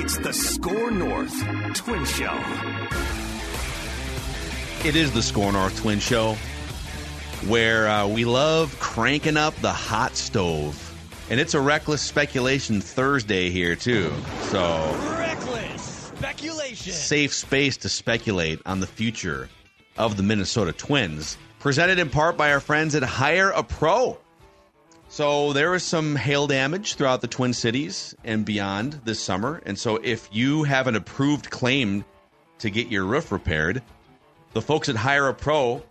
It's the SKOR North Twin Show. It is the SKOR North Twin Show, where uh, we love cranking up the hot stove. And it's a reckless speculation Thursday here, too. So, Reckless speculation. safe space to speculate on the future of the Minnesota Twins. Presented in part by our friends at Hire a Pro. So there was some hail damage throughout the Twin Cities and beyond this summer. And so if you have an approved claim to get your roof repaired, the folks at Hire a Pro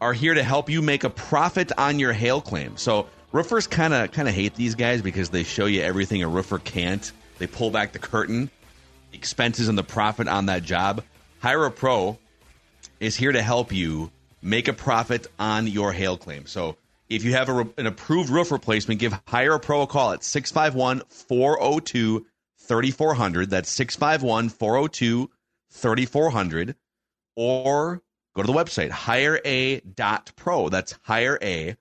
are here to help you make a profit on your hail claim. So roofers kind of kind of hate these guys because they show you everything a roofer can't. They pull back the curtain, expenses and the profit on that job. Hire a Pro is here to help you make a profit on your hail claim. So if you have a, an approved roof replacement, give Hire a Pro a call at 651 402 3400. That's 651 402 3400. Or go to the website, hirea.pro. That's hirea.pro.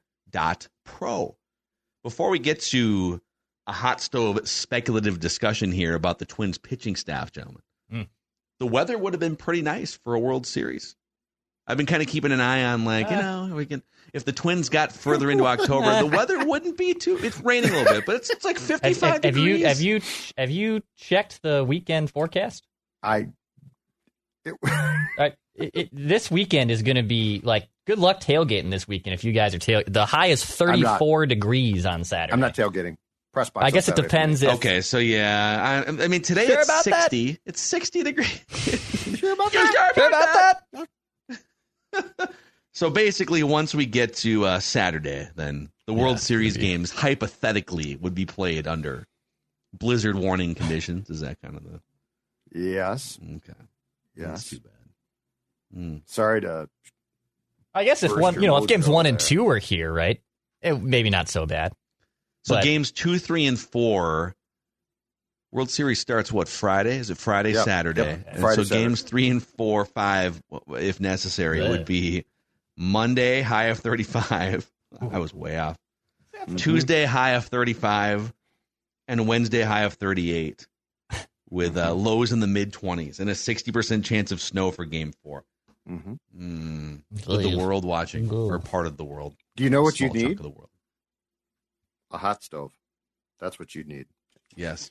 Before we get to a hot stove speculative discussion here about the Twins pitching staff, gentlemen, Mm. the weather would have been pretty nice for a World Series. I've been kind of keeping an eye on, like, you know, we can. If the Twins got further into October, the weather wouldn't be too. It's raining a little bit, but it's it's like fifty-five have, have degrees. you have you have you checked the weekend forecast? I. It, Uh, it, it, this weekend is going to be like good luck tailgating this weekend if you guys are tail. The high is I'm not. 34 degrees on Saturday. I'm not tailgating. Press box. I guess it Saturday depends if Okay, so yeah, I, I mean today Sure it's about that? sixty. It's sixty degrees. Sure about that? sure Sure about that? So basically, once we get to uh, Saturday, then the World Yeah, Series maybe. games hypothetically would be played under blizzard warning conditions. Is that kind of the Yes. okay? That's Yes. too bad. Mm. Sorry to. I guess if one, you know, if games one and there. two are here, right? It, maybe not so bad. So But- games two, three, and four. World Series starts what Friday? Is it Friday, Yep, Saturday? yep. And Friday, so Saturday. games three and four, five, if necessary, Yeah. would be Monday high of thirty-five. I was way off. Mhm. Tuesday high of thirty-five, and Wednesday high of thirty-eight, with uh, lows in the mid twenties and a sixty percent chance of snow for Game Four. Mhm. Mm. With the world watching, Ooh. or part of the world. Do you know what you need? The world. A hot stove. That's what you need. Yes.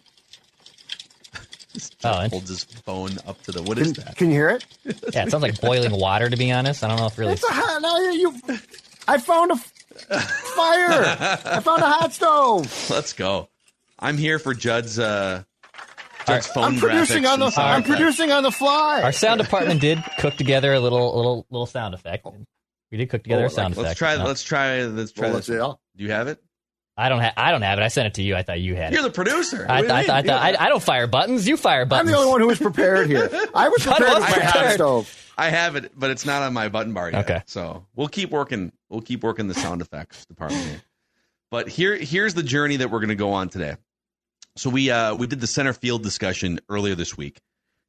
Oh, and- holds his phone up to the. What is Can, that? can you hear it? Yeah, it sounds like boiling water. To be honest, I don't know if really. It's a hot. No, you. I found a f- fire. I found a hot stove. Let's go. I'm here for Judd's uh Judd's phone I'm producing graphics on the. and sound I'm effects. producing on the fly. Our sound department did cook together a little little little sound effect. We did cook together Oh, a sound like- Let's effect. try. No, Let's try. Let's try. Well, this. let's see. I'll- Do you have it? I don't have. I don't have it. I sent it to you. I thought you had You're it. the producer. I, What do you I, mean? I, thought- I, I don't fire buttons. You fire buttons. I'm the only one who was prepared here. I was prepared was with my hot stove. I have it, but it's not on my button bar yet. Okay. So we'll keep working. We'll keep working the sound effects department. Here. But here, here's the journey that we're going to go on today. So we uh, we did the center field discussion earlier this week.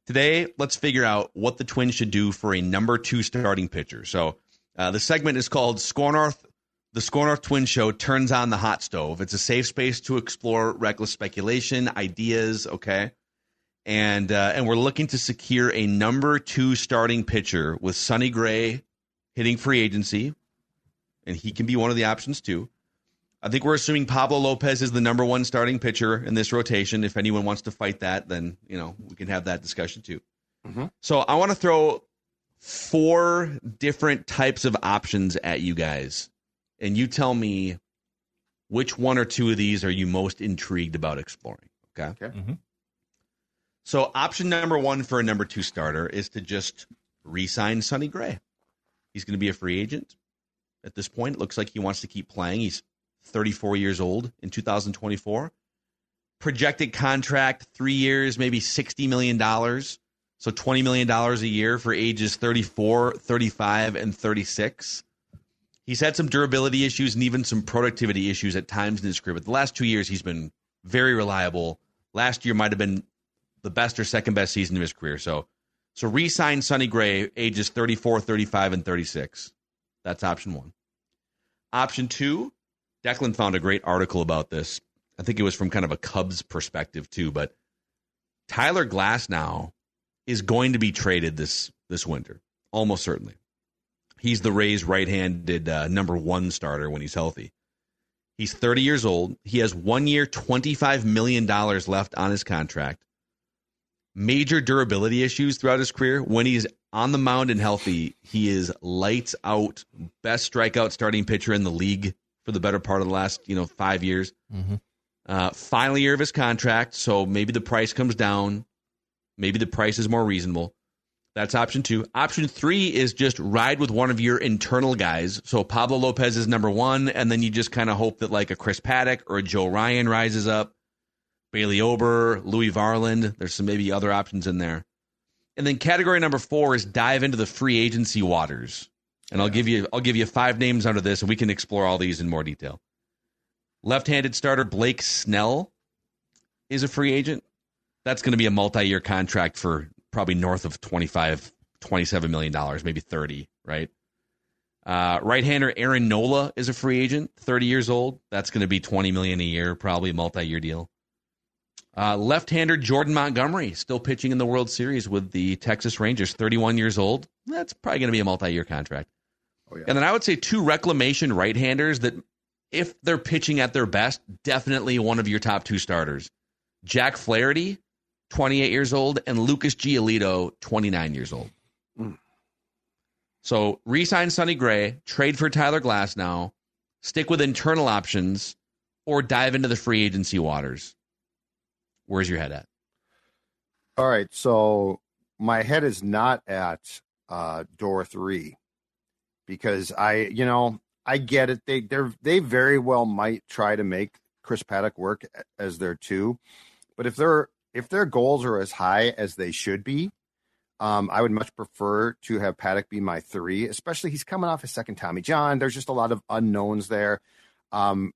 Today, let's figure out what the Twins should do for a number two starting pitcher. So uh, the segment is called SKOR North. The SKOR North Twin Show turns on the hot stove. It's a safe space to explore reckless speculation, ideas. Okay and uh, and we're looking to secure a number two starting pitcher with Sonny Gray hitting free agency, and he can be one of the options too. I think we're assuming Pablo Lopez is the number one starting pitcher in this rotation. If anyone wants to fight that, then you know we can have that discussion too. Mhm. So I want to throw four different types of options at you guys, and you tell me which one or two of these are you most intrigued about exploring. Okay. Okay. Mhm. So option number one for a number two starter is to just re-sign Sonny Gray. He's going to be a free agent at this point. It looks like he wants to keep playing. He's 34 years old in 2024. Projected contract three years, maybe 60 million dollars. So 20 million dollars a year for ages 34, 35, and 36. He's had some durability issues and even some productivity issues at times in his career. But the last two years, he's been very reliable. Last year might have been the best or second best season of his career. So, so re-sign Sonny Gray, ages 34, 35, and 36. That's option one. Option two, Declan found a great article about this. I think it was from kind of a Cubs perspective too, but Tyler Glasnow is going to be traded this this winter, almost certainly. He's the Rays' right-handed uh, number one starter when he's healthy. He's 30 years old. He has one year, $25 million left on his contract. Major durability issues throughout his career. When he's on the mound and healthy, he is lights out. Best strikeout starting pitcher in the league for the better part of the last, you know, five years. Mm-hmm. Uh, final year of his contract, so maybe the price comes down. Maybe the price is more reasonable. That's option two. Option three is just ride with one of your internal guys. So Pablo Lopez is number one, and then you just kind of hope that like a Chris Paddack or a Joe Ryan rises up. Bailey Ober, Louis Varland. There's some maybe other options in there. And then category number four is dive into the free agency waters. And I'll give you I'll give you five names under this, and we can explore all these in more detail. Left-handed starter Blake Snell is a free agent. That's going to be a multi-year contract for probably north of 25 27 million dollars maybe 30 right? Uh, right-hander aaron nola is a free agent 30 years old. That's going to be 20 million a year probably a multi-year deal. Uh, left-hander jordan montgomery still pitching in the world series with the texas rangers 31 years old. That's probably going to be a multi-year contract. Oh, yeah. and then i would say two reclamation right-handers that if they're pitching at their best definitely one of your top two starters. Jack flaherty 28 years old, and Lucas Giolito, 29 years old. Mm. So resign Sonny Gray, trade for Tyler Glasnow, stick with internal options, or dive into the free agency waters. Where's your head at? All right, so my head is not at uh, door three because I, you know, I get it. They they they very well might try to make Chris Paddack work as their two, but if they're if their goals are as high as they should be, um, I would much prefer to have Paddack be my three, especially he's coming off his second Tommy John. There's just a lot of unknowns there. Um,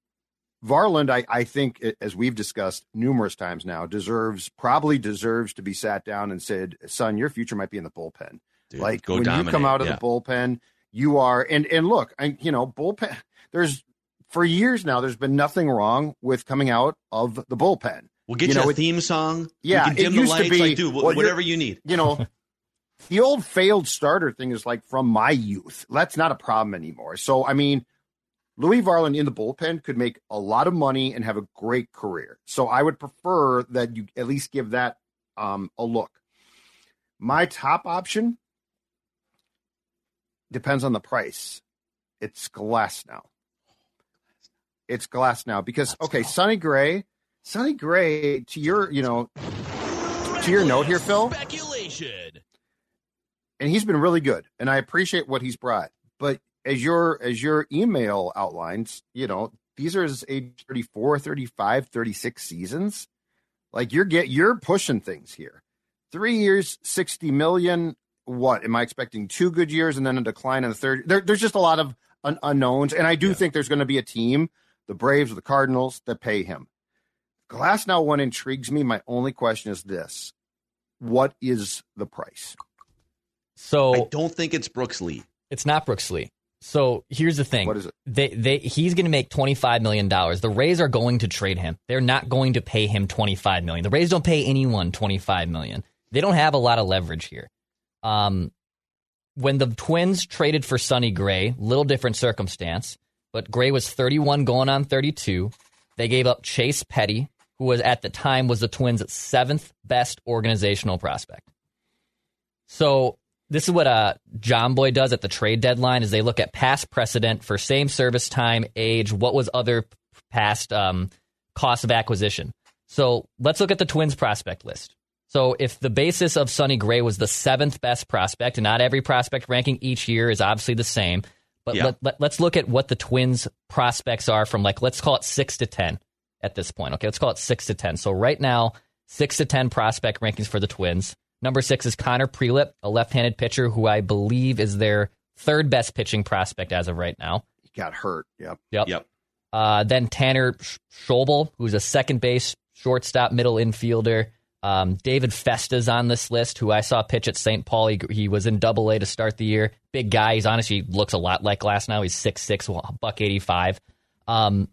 Varland, I, I think, as we've discussed numerous times now, deserves probably deserves to be sat down and said, "Son, your future might be in the bullpen." Dude, like when dominate. you come out of Yeah. the bullpen, you are and and look, you know, bullpen. There's for years now. There's been nothing wrong with coming out of the bullpen. We'll get You you, know, a theme song. Yeah, we can it dim the lights. be- like, dude, well, whatever you need. you know, the old failed starter thing is like from my youth. That's not a problem anymore. So, I mean, Louis Varland in the bullpen could make a lot of money and have a great career. So, I would prefer that you at least give that um, a look. My top option depends on the price. It's Glasnow. It's Glasnow because okay, Sonny Gray, Sonny Gray. To your, you know, to your note here, Phil. Speculation. and he's been really good and i appreciate what he's brought but as your as your email outlines you know these are his age 34 35 36 seasons like you're get you're pushing things here three years 60 million what am i expecting two good years and then a decline in the third there, there's just a lot of un- unknowns and i do Yeah. think there's going to be a team the braves or the cardinals that pay him Glasnow one intrigues me my only question is this what is the price So I don't think it's Brooks Lee. it's not Brooks Lee. So here's the thing. What is it? They they he's going to make 25 million dollars. The Rays are going to trade him. They're not going to pay him 25 million. The Rays don't pay anyone 25 million. They don't have a lot of leverage here. Um when the Twins traded for Sonny Gray, little different circumstance, but Gray was 31 going on 32. They gave up Chase Petty, who was at the time was the Twins' seventh best organizational prospect. So this is what uh, John Boy does at the trade deadline: is they look at past precedent for same service time, age, what was other past um, cost of acquisition. So let's look at the Twins prospect list. So if the basis of Sonny Gray was the seventh best prospect, and not every prospect ranking each year is obviously the same, but Yeah. let, let, let's look at what the Twins prospects are from like let's call it six to ten at this point. Okay, let's call it six to ten. So right now, six to ten prospect rankings for the Twins. Number six is Connor Prielipp, a left-handed pitcher who I believe is their third best pitching prospect as of right now. He got hurt. Yep. Yep. Yep. Uh, then Tanner Sch- Schobel, who's a second base, shortstop, middle infielder. Um, David Festa's on this list, who I saw pitch at St. Paul. He, he was in Double A to start the year. Big guy. He's honestly looks a lot like Glasnow. He's six six, buck eighty five. Um,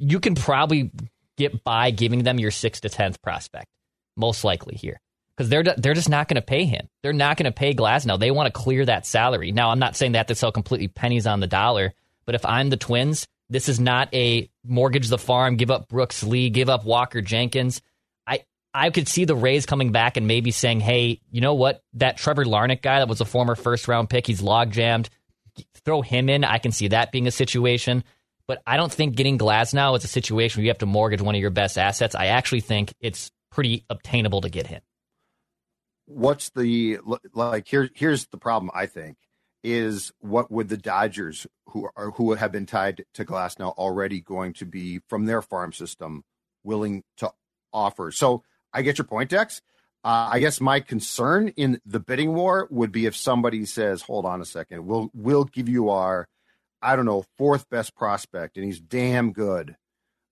you can probably get by giving them your sixth to tenth prospect, most likely here, because they're they're just not going to pay him. They're not going to pay Glasnow. They want to clear that salary. Now, I'm not saying that to sell completely pennies on the dollar, but if I'm the Twins, this is not a mortgage the farm, give up Brooks Lee, give up Walker Jenkins. I I could see the Rays coming back and maybe saying, hey, you know what? That Trevor Larnach guy that was a former first round pick, he's log jammed. Throw him in. I can see that being a situation. But I don't think getting Glasnow is a situation where you have to mortgage one of your best assets. I actually think it's pretty obtainable to get him. What's the like? Here, here's the problem. I think is what would the Dodgers, who are who have been tied to Glasnow already, going to be from their farm system willing to offer? So I get your point, Dex. Uh, I guess my concern in the bidding war would be if somebody says, "Hold on a second, we'll we'll give you our I don't know, fourth best prospect, and he's damn good.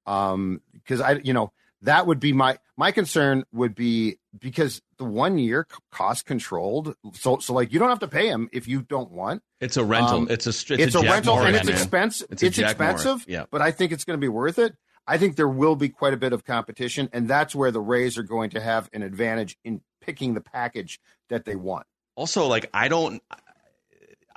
Um, because I, you know, that would be my my concern would be because the one year cost controlled. So, so like you don't have to pay him if you don't want. It's a rental. Um, it's a it's, it's a, a rental and it's expensive. It's, it's expensive. Yeah, but I think it's going to be worth it. I think there will be quite a bit of competition, and that's where the Rays are going to have an advantage in picking the package that they want. Also, like I don't,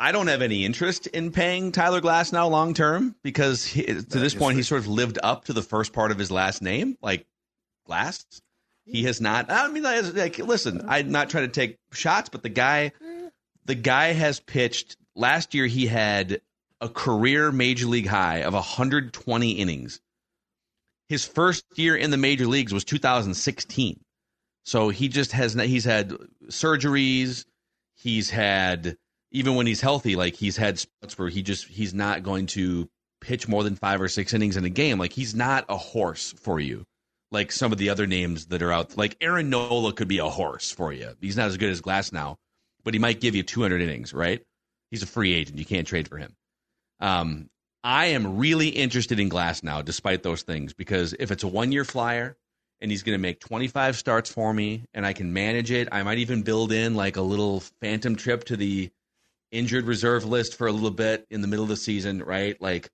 I don't have any interest in paying Tyler Glasnow long term because he, to this point, he sort of lived up to the first part of his last name, like Glass. He has not. I mean, like, listen, I'm not trying to take shots, but the guy, the guy has pitched last year. He had a career major league high of 120 innings. His first year in the major leagues was 2016. So he just has he's had surgeries. He's had even when he's healthy, like he's had spots where he just he's not going to pitch more than five or six innings in a game. Like he's not a horse for you. Like some of the other names that are out, like Aaron Nola could be a horse for you. He's not as good as Glasnow, but he might give you 200 innings, right? He's a free agent. You can't trade for him. Um, I am really interested in Glasnow, despite those things, because if it's a one year flyer and he's going to make 25 starts for me and I can manage it, I might even build in like a little phantom trip to the injured reserve list for a little bit in the middle of the season, right? Like,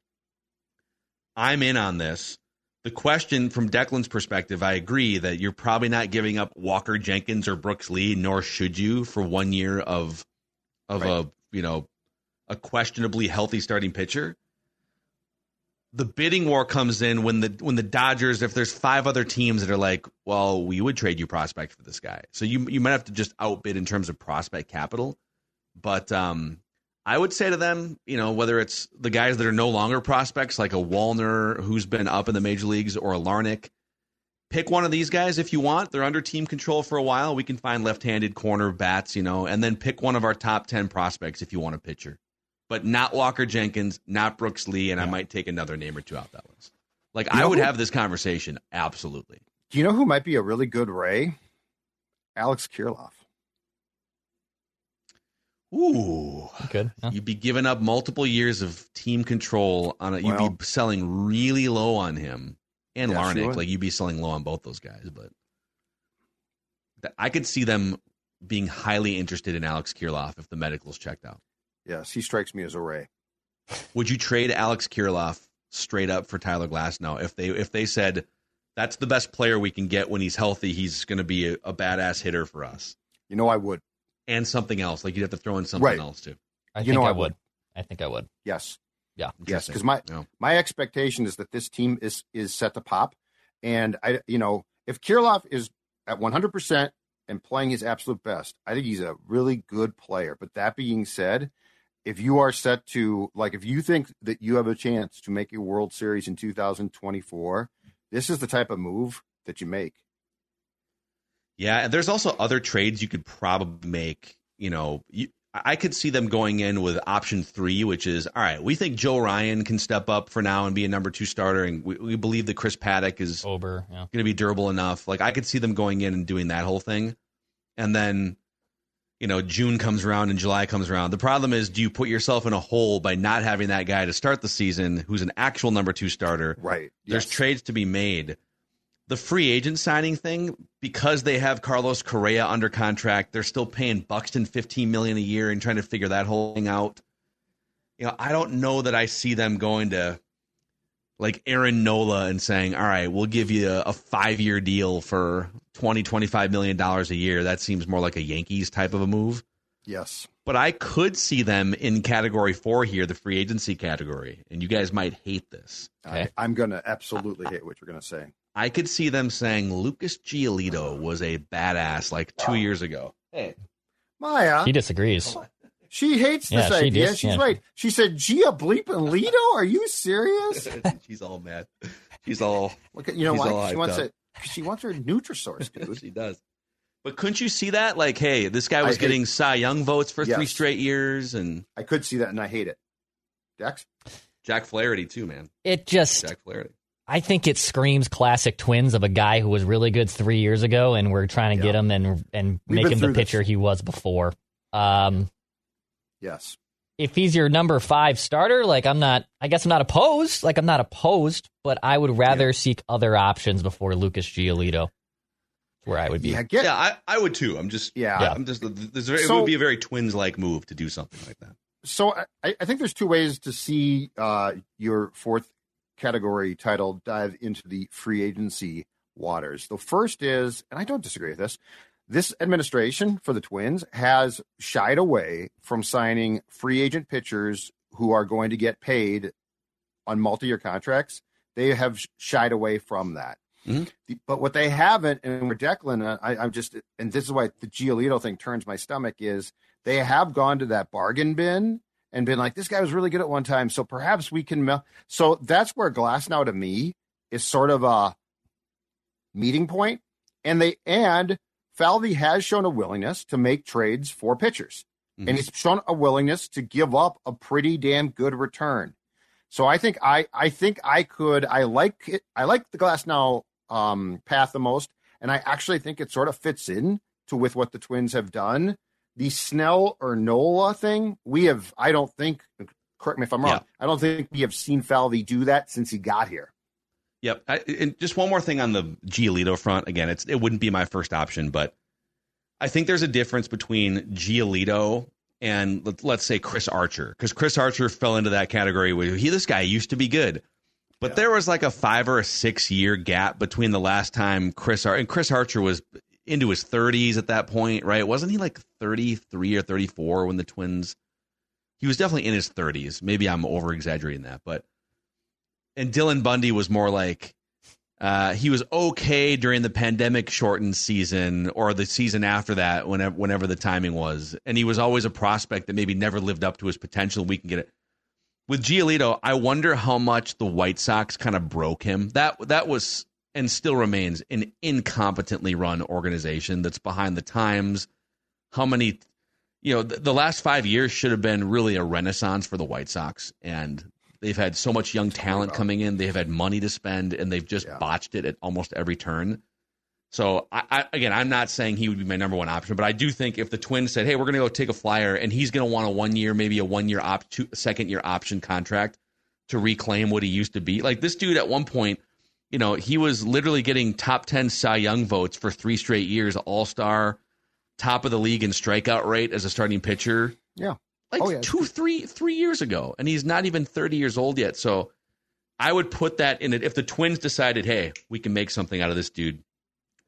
I'm in on this. The question from Declan's perspective, I agree that you're probably not giving up Walker Jenkins or Brooks Lee, nor should you for one year of of right. a you know a questionably healthy starting pitcher. The bidding war comes in when the when the Dodgers, if there's five other teams that are like, well, we would trade you prospect for this guy, so you you might have to just outbid in terms of prospect capital. But um, I would say to them, you know, whether it's the guys that are no longer prospects, like a Wallner who's been up in the major leagues, or a Larnach, pick one of these guys if you want. They're under team control for a while. We can find left-handed corner bats, you know, and then pick one of our top ten prospects if you want a pitcher, but not Walker Jenkins, not Brooks Lee, and yeah. I might take another name or two out that list. Like you I would who, have this conversation absolutely. Do you know who might be a really good Ray? Alex Kirilloff. Ooh, good. Huh? You'd be giving up multiple years of team control on it. You'd well, be selling really low on him and yeah, Larnach. Like you'd be selling low on both those guys, but I could see them being highly interested in Alex Kirilloff if the medicals checked out. Yes, he strikes me as a Ray. Would you trade Alex Kirilloff straight up for Tyler Glasnow if they if they said that's the best player we can get when he's healthy? He's going to be a, a badass hitter for us. You know, I would and something else. Like you'd have to throw in something right. else too. I you think know, I, I would. I think I would. Yes. Yeah. Yes, because my yeah. my expectation is that this team is is set to pop, and I you know if Kirilloff is at one hundred percent and playing his absolute best, I think he's a really good player. But that being said, if you are set to like if you think that you have a chance to make a World Series in 2024, this is the type of move that you make. Yeah, and there's also other trades you could probably make. You know, you, I could see them going in with option three, which is all right. We think Joe Ryan can step up for now and be a number two starter, and we, we believe that Chris Paddack is Ober, yeah. going to be durable enough. Like I could see them going in and doing that whole thing, and then you know June comes around and July comes around. The problem is, do you put yourself in a hole by not having that guy to start the season, who's an actual number two starter? Right. There's yes. trades to be made the free agent signing thing because they have Carlos Correa under contract, they're still paying Buxton 15 million a year and trying to figure that whole thing out. You know, I don't know that I see them going to like Aaron Nola and saying, "All right, we'll give you a, a five year deal for 20, 25 million dollars a year." That seems more like a Yankees type of a move. Yes. But I could see them in category four here, the free agency category, and you guys might hate this. Okay. I, am going to absolutely hate what you're going to say. I could see them saying Lucas Giolito was a badass like two years ago. Hey, Maya. He disagrees. She hates this yeah, she idea. Dis- She's yeah. right. She said, Gia bleeping Lido? Are you serious? She's all mad. She's all. Look at, you know She's why? She wants it. She wants her Nutrisource, dude. she does. But couldn't you see that? Like, hey, this guy was I hate- getting Cy Young votes for three straight years, and I could see that and I hate it. Dex? Jack Flaherty too, man. It just, Jack Flaherty. I think it screams classic twins of a guy who was really good three years ago, and we're trying to get him and and We've make him the through this. pitcher he was before. Um, Yes. if he's your number five starter, like I'm not, I guess I'm not opposed. Like I'm not opposed, but I would rather seek other options before Lucas Giolito. Where I would be. Yeah, get Yeah, I, I would too. I'm just, Yeah. I'm just. There's, it So- would be a very twins like move to do something like that. so I, I think there's two ways to see uh, your fourth category title dive into the free agency waters. The first is, and I don't disagree with this, this administration for the Twins has shied away from signing free agent pitchers who are going to get paid on multi-year contracts. They have shied away from that. Mhm. But what they haven't, and where Declan, uh, I, I'm just, and this is why the Giolito thing turns my stomach is they have gone to that bargain bin and been like, this guy was really good at one time, so perhaps we can. Mel-. So that's where Glasnow to me is sort of a meeting point, and they and Falvey has shown a willingness to make trades for pitchers, Mhm. and he's shown a willingness to give up a pretty damn good return. So I think I I think I could I like it I like the Glasnow um, path the most, and I actually think it sort of fits in to with what the Twins have done. The Snell or Nola thing, we have I don't think correct me if I'm wrong. Yeah. I don't think we have seen Falvey do that since he got here. Yep. I, and just one more thing on the Giolito front. Again, it's it wouldn't be my first option, but I think there's a difference between Giolito and let, let's say Chris Archer, because Chris Archer fell into that category where he this guy used to be good, but there was like a five or a six year gap between the last time Chris Ar- and Chris Archer was into his 30s at that point, right? Wasn't he like 33 or 34 when the Twins? He was definitely in his 30s. Maybe I'm over exaggerating that, but and Dylan Bundy was more like uh, he was okay during the pandemic shortened season or the season after that, whenever whenever the timing was, and he was always a prospect that maybe never lived up to his potential. We can get it with Giolito. I wonder how much the White Sox kind of broke him. That that was and still remains an incompetently run organization that's behind the times. How many, you know, the, the last five years should have been really a renaissance for the White Sox, and they've had so much young talent coming in. They have had money to spend, and they've just Yeah. botched it at almost every turn. So, I, I, again, I'm not saying he would be my number one option, but I do think if the Twins said, "Hey, we're going to go take a flyer," and he's going to want a one year, maybe a one year op, two, second year option contract to reclaim what he used to be. Like this dude at one point, you know, he was literally getting top 10 Cy Young votes for three straight years, all star, top of the league in strikeout rate as a starting pitcher. Yeah. Like Oh, yeah. two, three, three years ago. And he's not even 30 years old yet. So I would put that in it. If the Twins decided, hey, we can make something out of this dude,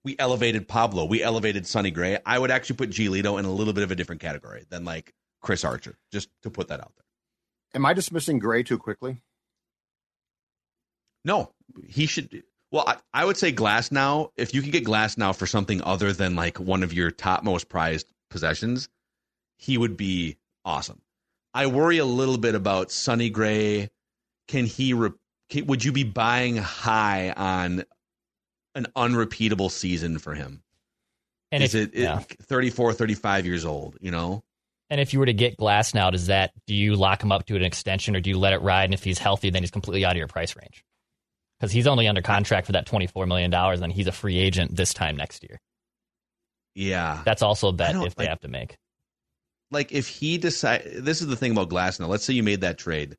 we elevated Pablo, we elevated Sonny Gray, I would actually put Giolito in a little bit of a different category than like Chris Archer, just to put that out there. Am I dismissing Gray too quickly? No, he should. Well, I, I would say Glasnow. If you can get Glasnow for something other than like one of your top most prized possessions, he would be awesome. I worry a little bit about Sonny Gray. Can he? Re, can, would you be buying high on an unrepeatable season for him? And Is if, it, it yeah. 34, 35 years old? You know, and if you were to get Glasnow, does that do you lock him up to an extension or do you let it ride? And if he's healthy, then he's completely out of your price range because he's only under contract for that twenty four million dollars, and he's a free agent this time next year. yeah. That's also a bet if they have to make. like if he decide this is the thing about Glasnow. Let's say you made that trade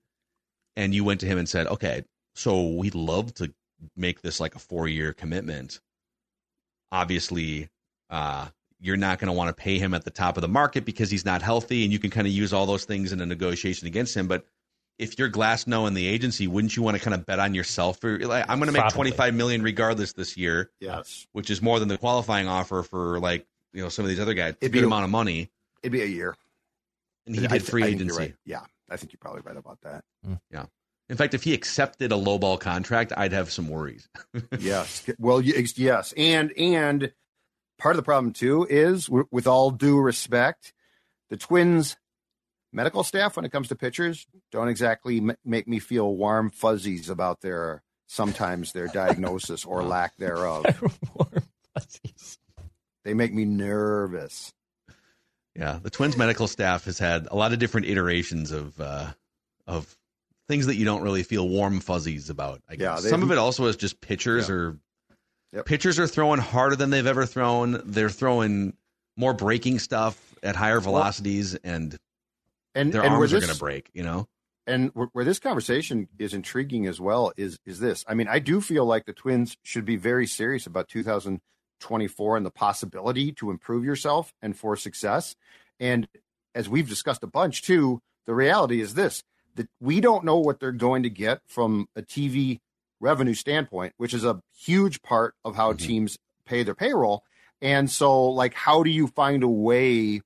and you went to him and said, "Okay, so we'd love to make this like a 4-year commitment." Obviously, uh you're not going to want to pay him at the top of the market because he's not healthy and you can kind of use all those things in a negotiation against him, but if you're Glasnow in the agency, wouldn't you want to kind of bet on yourself? For like, I'm going to make Probably. 25 million regardless this year, Yes. which is more than the qualifying offer for like you know some of these other guys. It's It'd be good a- amount of money, It'd be a year. and he I did th- free I think you're agency. right. Yeah, I think you're probably right about that. Hmm. Yeah. In fact, if he accepted a lowball contract, I'd have some worries. yes. Well, yes, and and part of the problem too is, with all due respect, the Twins medical staff when it comes to pitchers don't exactly m- make me feel warm fuzzies about their sometimes their diagnosis or lack thereof. Warm fuzzies. They make me nervous. Yeah, the Twins medical staff has had a lot of different iterations of uh, of things that you don't really feel warm fuzzies about. I Yeah, guess they- some of it also is just pitchers Yeah. are Yep. pitchers are throwing harder than they've ever thrown. They're throwing more breaking stuff at higher velocities, and And their and where arms are this- going to break. You know, and where, where this conversation is intriguing as well is is this i mean i do feel like the twins should be very serious about 2024 and the possibility to improve yourself and for success and as we've discussed a bunch too the reality is this that we don't know what they're going to get from a tv revenue standpoint which is a huge part of how Mhm. teams pay their payroll and so like how do you find a way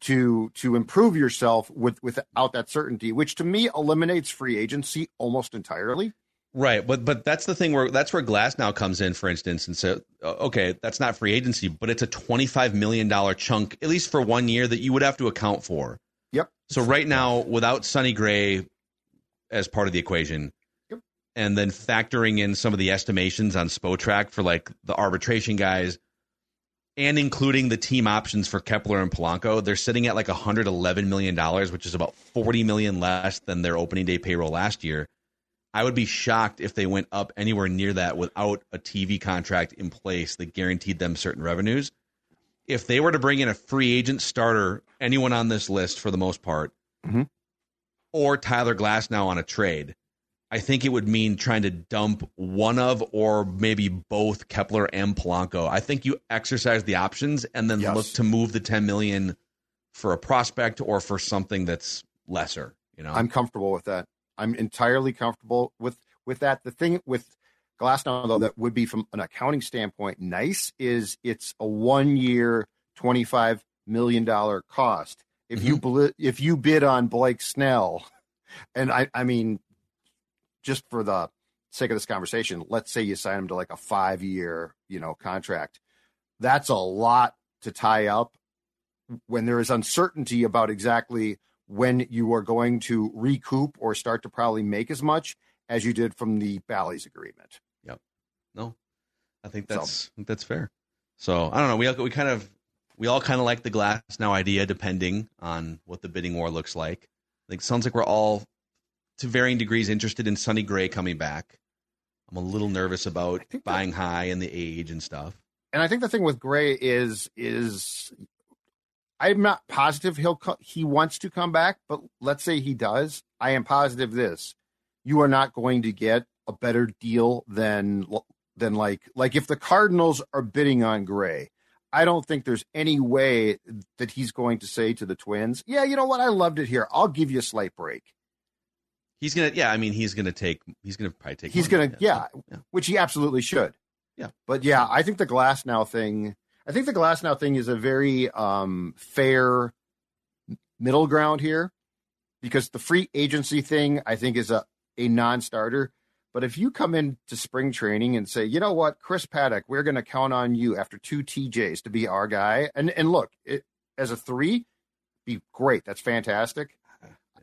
to to improve yourself with without that certainty, which to me eliminates free agency almost entirely. right? But but that's the thing where that's where Glasnow comes in, for instance, and so okay, that's not free agency, but it's a twenty five million dollar chunk at least for one year that you would have to account for. Yep. So right now, without Sonny Gray as part of the equation, Yep. and then factoring in some of the estimations on Spotrac for like the arbitration guys, and including the team options for Kepler and Polanco, they're sitting at like 111 million dollars, which is about 40 million less than their opening day payroll last year. I would be shocked if they went up anywhere near that without a TV contract in place that guaranteed them certain revenues. If they were to bring in a free agent starter, anyone on this list for the most part, Mhm. or Tyler Glasnow on a trade, I think it would mean trying to dump one of or maybe both Kepler and Polanco. I think you exercise the options and then Yes. look to move the 10 million for a prospect or for something that's lesser, you know. I'm comfortable with that. I'm entirely comfortable with with that. The thing with Glasnow though that would be from an accounting standpoint nice is it's a one year, twenty five million dollar cost. If you mm-hmm. beli- if you bid on Blake Snell, and I I mean, just for the sake of this conversation, let's say you sign him to like a five year you know contract. That's a lot to tie up when there is uncertainty about exactly when you are going to recoup or start to probably make as much as you did from the Bally's agreement. Yep. No, I think So- that's I think that's fair. So I don't know. We all, we kind of we all kind of like the glass now idea, depending on what the bidding war looks like. I think sounds like we're all to varying degrees interested in Sonny Gray coming back. I'm a little nervous about think that- buying high and the age and stuff. And I think the thing with Gray is is I'm not positive he'll co- he wants to come back, but let's say he does. I am positive this: you are not going to get a better deal than than like like if the Cardinals are bidding on Gray. I don't think there's any way that he's going to say to the Twins, "Yeah, you know what? I loved it here. I'll give you a slight break." He's gonna, yeah. I mean, he's gonna take. He's gonna probably take. He's gonna, yeah, yeah. which he absolutely should. Yeah. But yeah, I think the Glasnow thing, I think the Glasnow thing is a very um, fair middle ground here because the free agency thing, I think, is a, a non starter. But if you come into spring training and say, you know what, Chris Paddack, we're going to count on you after two TJs to be our guy, and and look, it, as a three, be great. That's fantastic.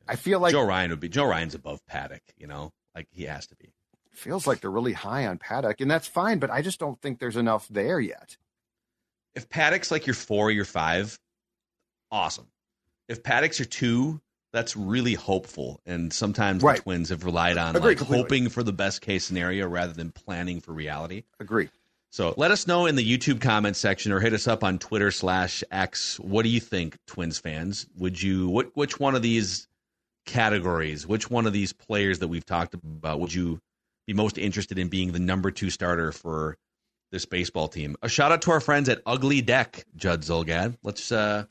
I feel like Joe Ryan would be. Joe Ryan's above Paddack. You know, like he has to be. feels like they're really high on Paddack, and that's fine. But I just don't think there's enough there yet. if Paddack's like your four, your five, awesome. If Paddack's your two, that's really hopeful. And sometimes Right. the Twins have relied on Agreed like completely. hoping for the best case scenario rather than planning for reality. Agree. So let us know in the YouTube comment section or hit us up on Twitter slash X. What do you think, Twins fans? Would you what which one of these categories, which one of these players that we've talked about would you be most interested in being the number two starter for this baseball team? A shout out to our friends at Ugly Deck, Judd Zolgad. Let's uh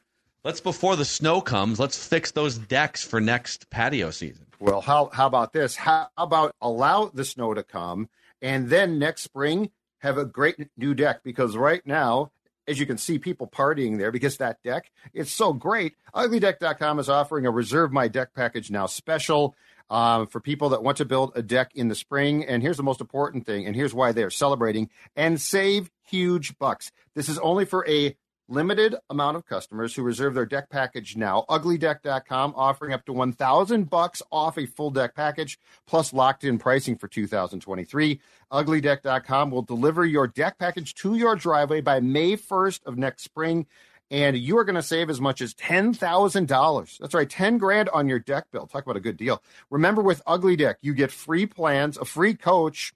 let's before the snow comes, let's fix those decks for next patio season. Well, how how about this? How about allow the snow to come and then next spring have a great new deck because right now as you can see people partying there because that deck it's so great. Uglydeck.com is offering a reserve my deck package now special um, for people that want to build a deck in the spring. And here's the most important thing and here's why they're celebrating. And save huge bucks. This is only for a limited amount of customers who reserve their deck package now. Uglydeck.com offering up to 1000 bucks off a full deck package plus locked in pricing for 2023. Uglydeck.com will deliver your deck package to your driveway by May 1st of next spring and you are going to save as much as $10,000. That's right, 10 grand on your deck bill. Talk about a good deal. Remember with Ugly Deck, you get free plans, a free coach,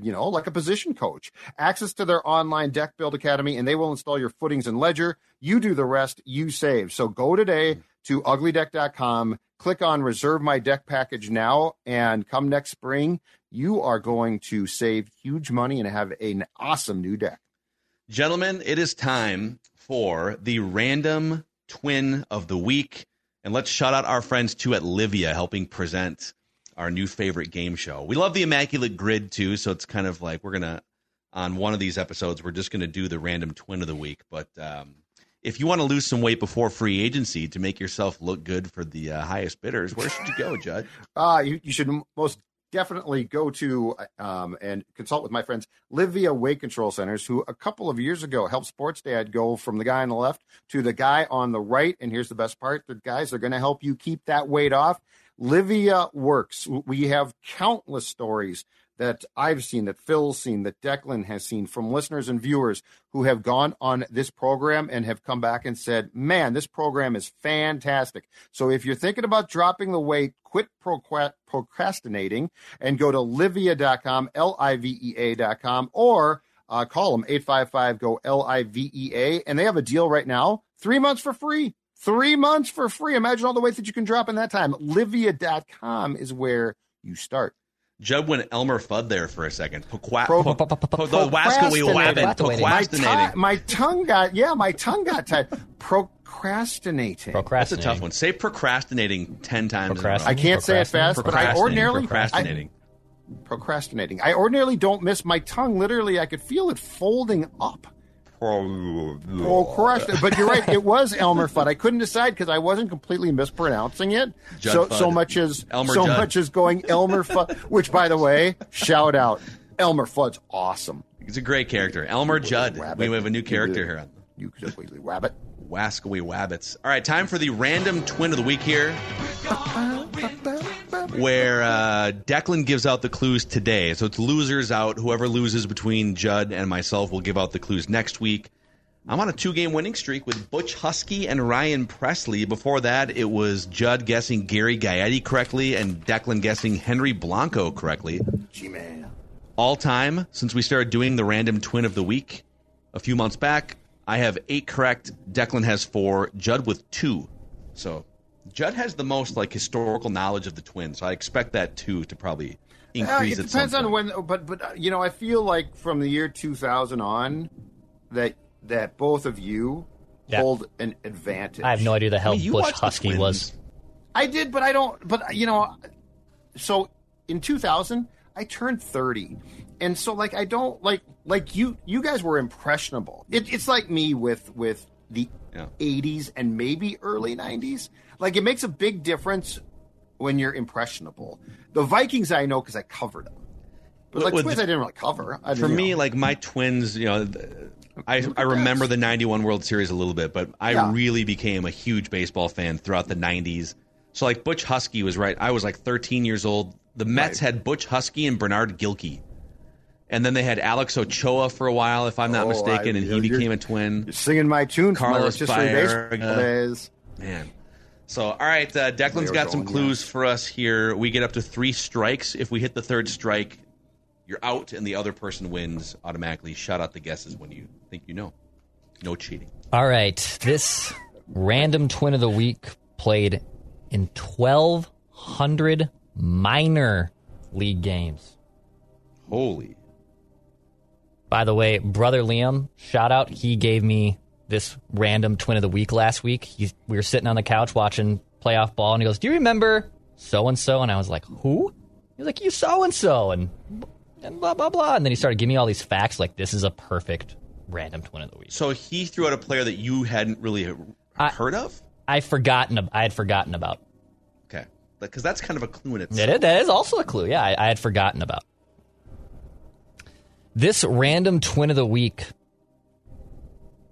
you know, like a position coach, access to their online deck build academy, and they will install your footings and ledger. You do the rest, you save. So go today mm-hmm. to uglydeck.com, click on reserve my deck package now, and come next spring, you are going to save huge money and have an awesome new deck. Gentlemen, it is time for the random twin of the week. And let's shout out our friends too at Livea helping present our new favorite game show. We love the Immaculate Grid too, so it's kind of like we're gonna on one of these episodes we're just gonna do the random twin of the week. But um, if you want to lose some weight before free agency to make yourself look good for the uh, highest bidders, where should you go, Judd? Uh, you, you should most definitely go to um, and consult with my friends Livea Weight Control Centers, who a couple of years ago helped Sports Dad go from the guy on the left to the guy on the right. And here's the best part: the guys are going to help you keep that weight off. Livea works. We have countless stories that I've seen, that Phil's seen, that Declan has seen from listeners and viewers who have gone on this program and have come back and said, man, this program is fantastic. So if you're thinking about dropping the weight, quit procrastinating and go to livea.com, L I V E A.com, or uh, call them 855 go L I V E A. And they have a deal right now three months for free. Three months for free. Imagine all the weight that you can drop in that time. Livea.com is where you start. Judd went Elmer Fudd there for a second. Procrastinating. My tongue got, yeah, my tongue got tight. Procrastinating. That's a tough one. Say procrastinating 10 times. I can't say it fast, but I ordinarily. Procrastinating. Procrastinating. I ordinarily don't miss my tongue. Literally, I could feel it folding up. Oh, crushed it. But you're right. It was Elmer Fudd. I couldn't decide because I wasn't completely mispronouncing it. Judd so Fudd. so much as Elmer so Judd. much as going Elmer Fudd. Which, by the way, shout out, Elmer Fudd's awesome. He's a great character. Elmer Judd. Rabbit. We have a new character here on You could wiggly rabbit. Wascowee Wabbits. All right, time for the random twin of the week here, where uh, Declan gives out the clues today. So it's losers out. Whoever loses between Judd and myself will give out the clues next week. I'm on a two game winning streak with Butch Huskey and Ryan Pressly. Before that, it was Judd guessing Gary Gaetti correctly and Declan guessing Henry Blanco correctly. G man. All time, since we started doing the random twin of the week a few months back, I have eight correct. Declan has four. Judd with two. So Judd has the most like historical knowledge of the twins. So I expect that two to probably Uh, increase. it depends on when, but but uh, you know, I feel like from the year 2000 on, that that both of you Yeah. hold an advantage. I have no idea the hell I mean, you Butch watched the Huskey was. I did, but I don't. But you know, so in 2000, I turned 30, and so like I don't like like you. You guys were impressionable. It, it's like me with with the Yeah. 80s and maybe early 90s. Like it makes a big difference when you're impressionable. The Vikings I know because I covered them, but like Well, Twins I didn't really cover. I, For you me, know. like my twins, you know, I I remember the '91 World Series a little bit, but I Yeah. really became a huge baseball fan throughout the '90s. So like Butch Huskey was right. I was like 13 years old. The Mets Right. had Butch Huskey and Bernard Gilkey, and then they had Alex Ochoa for a while, if I'm not Oh, mistaken, I- and he became a twin. You're singing my tune from my Carlos rotisserie Baerga. baseball days. Man. So, all right, uh, Declan's They got were some going, clues for us here. We get up to three strikes. If we hit the third strike, you're out, and the other person wins automatically. Shout out the guesses when you think you know. No cheating. All right. This random twin of the week played in 1,200 minor league games. Holy. By the way, brother Liam, shout out. He gave me this random twin of the week last week. He's, we were sitting on the couch watching playoff ball, and he goes, "Do you remember so and so, and I was like, who? He's like, you so and so, and and blah blah blah, and then he started giving me all these facts. Like, this is a perfect random twin of the week. So he threw out a player that you hadn't really I- heard of. I forgotten. I had forgotten about. Because that's kind of a clue in itself. That is, that is also a clue. Yeah, I, I had forgotten about. This random twin of the week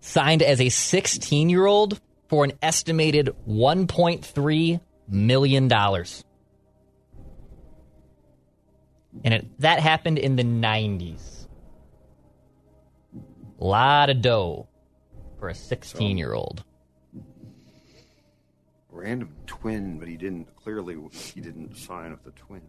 signed as a 16 year old for an estimated 1.3 million dollars, and it, that happened in the 90s. A Lot of dough for a 16 year old. Random twin, but he didn't clearly he didn't sign with the Twins.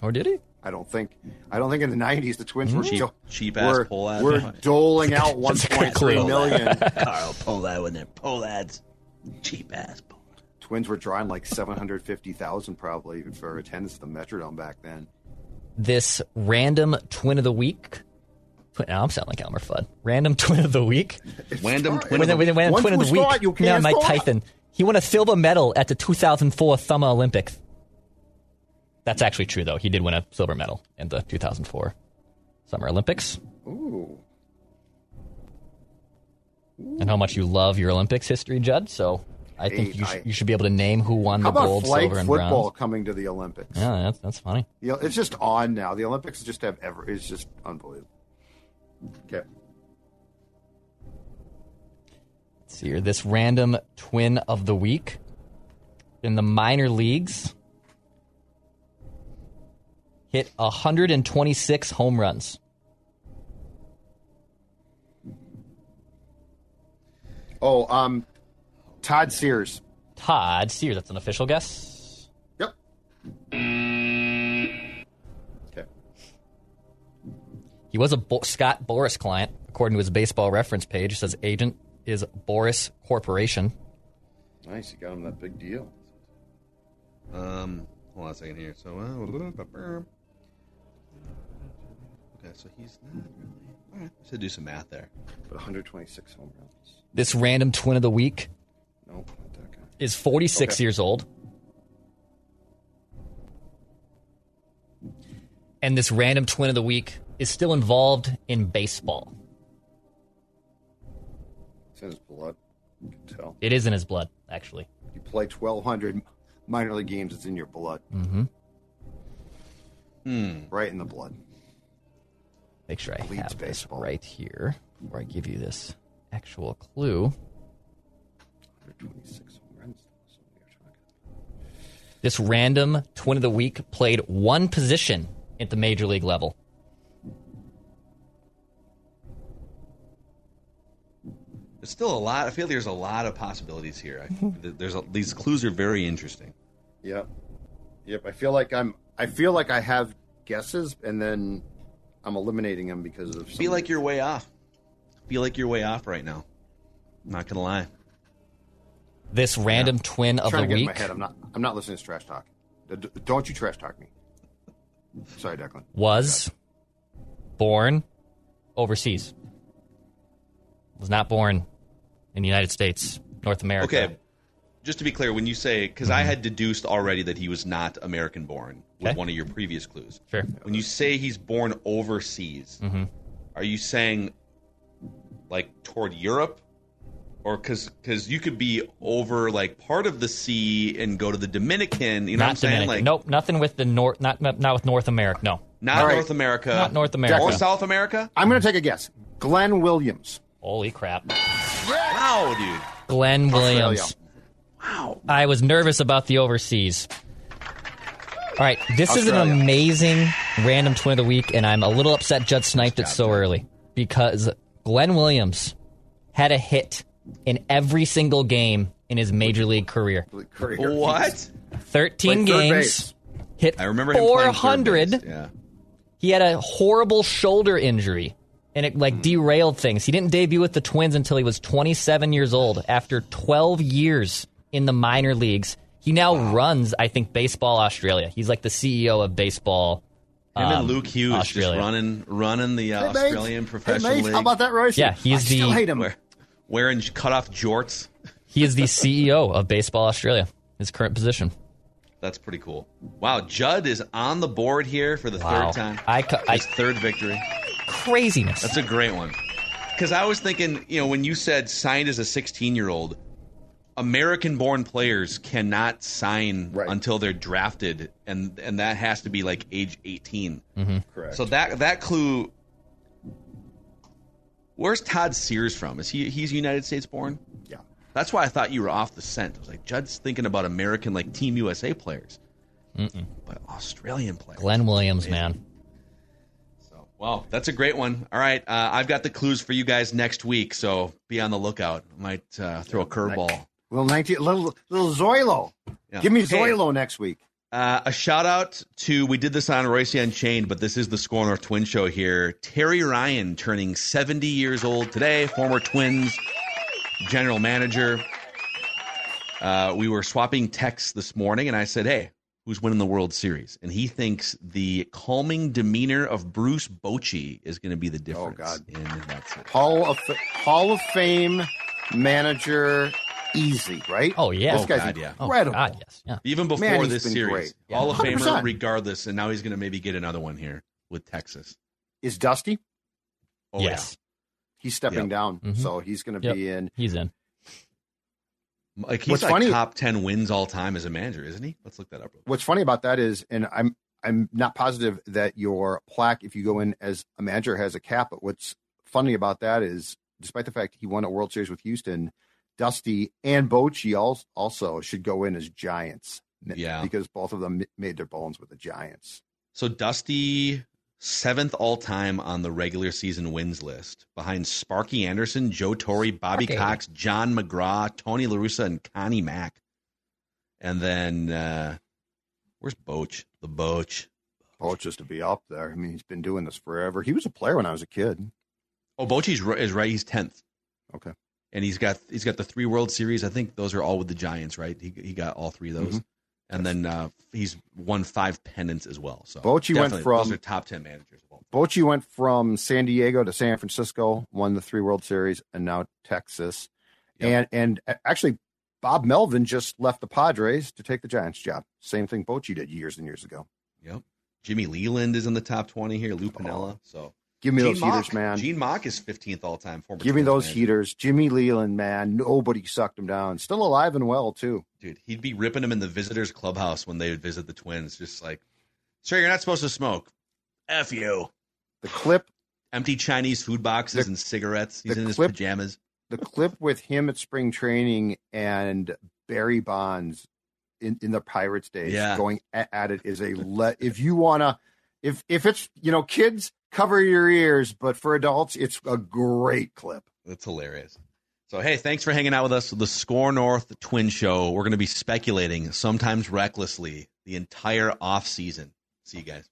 Or did he? I don't think I don't think in the '90s the Twins were mm-hmm. Cheap- do- cheap-ass were, pull ad. were doling out That's a good clue. 1.3 million. Carl, pull that one there. Pull that cheap ass. Pull. Twins were drawing like 750,000 probably for attendance at the Metrodome back then. this random twin of the week. Twin, now I'm sounding like Elmer Fudd. Random twin of the week. Random twin. When, of the when, when Once twin of the week. start, you now can't Mike. Tyson. He won a silver medal at the 2004 Summer Olympics. That's actually true, though. He did win a silver medal in the 2004 Summer Olympics. Ooh. And how much you love your Olympics history, Judd. So I think Eight, you, sh- I- you should be able to name who won How the gold, silver, and football bronze. coming to the Olympics? Yeah, that's, that's funny. Know, it's just on now. The Olympics just have ever. It's just unbelievable. Okay. Let's see here. This random twin of the week in the minor leagues hit 126 home runs. Oh, um, Todd Sears. Todd Sears, that's an official guess. Yep. Okay. He was a Bo- Scott Boras client, according to his baseball reference page. It says agent is Boras Corporation. Nice. You got him that big deal. Um, hold on a second here. So, uh, okay, so he's not really. All right, let's do some math there. But 126 home runs. This random twin of the week Nope, not that guy. is 46 Okay. years old. And this random twin of the week is still involved in baseball. You can tell. It is in his blood, actually. You play 1,200 minor league games. It's in your blood. Mm-hmm. Hmm. Right in the blood. Make sure I Leads have this baseball. right here before I give you this actual clue. 126 home runs. That's what we are talking. This random twin of the week played one position at the major league level. There's still a lot. I feel there's a lot of possibilities here. I think there's a, these clues are very interesting. Yep. Yep. I feel like I'm. I feel like I have guesses, and then I'm eliminating them because of. Feel like you're way off. Feel like you're way off right now. Not gonna lie. This random twin of trying the to get in week my head. I'm not. I'm not listening to trash talk. D- d- Don't you trash talk me. Sorry, Declan. was born overseas. Was not born in the United States, North America. Okay. Just to be clear, when you say because I mm-hmm. had deduced already that he was not American born with Okay. one of your previous clues. Sure. When you say he's born overseas, mm-hmm. are you saying like toward Europe, or because because you could be over like part of the sea and go to the Dominican? You know what I'm Not saying? Dominican. Like nope, nothing with the North. Not not not with North America. No, not All right. North America, not North America. or South America. I'm going to take a guess. Glenn Williams. Holy crap, Wow, dude. Glenn Australia. Williams. Wow. I was nervous about the overseas. All right, this is an amazing random twin of the week, and I'm a little upset Judd sniped it so early because Glenn Williams had a hit in every single game in his major league career. Career. What? 13 games, base. hit I remember him 400. base. Yeah. He had a horrible shoulder injury and it like derailed things. He didn't debut with the Twins until he was 27 years old after 12 years in the minor leagues. He now runs, I think, Baseball Australia. He's like the CEO of Baseball. Him um, and Luke Hughes Australia. just running running the uh, Hey. Australian Hey, professional mate, league. How about that, Royce? Yeah, he's I still the- hate him. Wearing cut off jorts. He is the CEO of Baseball Australia. His current position. That's pretty cool. Wow, Judd is on the board here for the Wow. third time. I, cu- I His third victory. Craziness. That's a great one. Because I was thinking, you know, when you said signed as a 16 year old, American born players cannot sign Right. until they're drafted, and and that has to be like age 18. Mm-hmm. Correct. So that that clue. Where's Todd Sears from? Is he he's United States born? yeah. That's why I thought you were off the scent. I was like, Judd's thinking about American like Team USA players, but Australian players. Glenn Williams, man. So, well, that's a great one. All right, uh, I've got the clues for you guys next week, so be on the lookout. I might uh, throw a curveball. Little nineteen, little little Zoilo. Yeah. Give me Hey, Zoilo next week. Uh, a shout out to we did this on Royce Unchained, but this is the SKOR North Twin Show here. Terry Ryan turning 70 years old today, former Twins general manager. Uh, we were swapping texts this morning, and I said, "Hey, who's winning the World Series?" And he thinks the calming demeanor of Bruce Bochy is going to be the difference Oh God. in that series. Hall of Hall of Fame manager, easy, right? Oh, yeah. this Oh, guy's God, yeah. Oh, incredible. God, yes. Yeah. Even before Man, this been series, great. Hall of 100%. Famer, regardless, and now he's going to maybe get another one here with Texas. Is Dusty? Oh, yes. He's stepping Yep. down, Mhm. so he's going to Yep. be in. He's in. Like he's What's like funny- top ten wins all time as a manager, isn't he? Let's look that up. What's funny about that is, and I'm I'm not positive that your plaque, if you go in as a manager, has a cap. But what's funny about that is, despite the fact he won a World Series with Houston, Dusty and Bochy al- also should go in as Giants. Yeah. because both of them made their bones with the Giants. So Dusty seventh all time on the regular season wins list, behind Sparky Anderson, Joe Torre, Bobby Sparky. Cox, John McGraw, Tony La Russa, and Connie Mack. And then uh, where's Boch? The Boch. Boch just to be up there. I mean, he's been doing this forever. He was a player when I was a kid. Oh, Bochy's is right. He's tenth. Okay. and he's got he's got the three World Series. I think those are all with the Giants, right? He he got all three of those, Mhm. And then uh, he's won five pennants as well. So Bochy went from- top ten managers. Bochy went from San Diego to San Francisco, won the three World Series, and now Texas. Yep. And and actually, Bob Melvin just left the Padres to take the Giants job. Same thing Bochy did years and years ago. Yep. Jimmy Leyland is in the top twenty here. Lou Piniella. So Give me Gene those Mauch. heaters, man. Gene Mauch is fifteenth all time. Former Give me those heaters. Jimmy Leyland, man. Nobody sucked him down. Still alive and well, too. dude. He'd be ripping them in the visitors' clubhouse when they would visit the Twins. Just like, sir, you're not supposed to smoke. F you. The clip Empty Chinese food boxes The- and cigarettes. He's in his clip- pajamas. the clip with him at spring training and Barry Bonds in, in the Pirates days Yeah. going at, at it is a le- if you wanna if if it's you know kids cover your ears but for adults it's a great clip. That's hilarious. So, hey, thanks for hanging out with us. The SKOR North Twin Show. We're going to be speculating, sometimes recklessly, the entire off season. See you guys.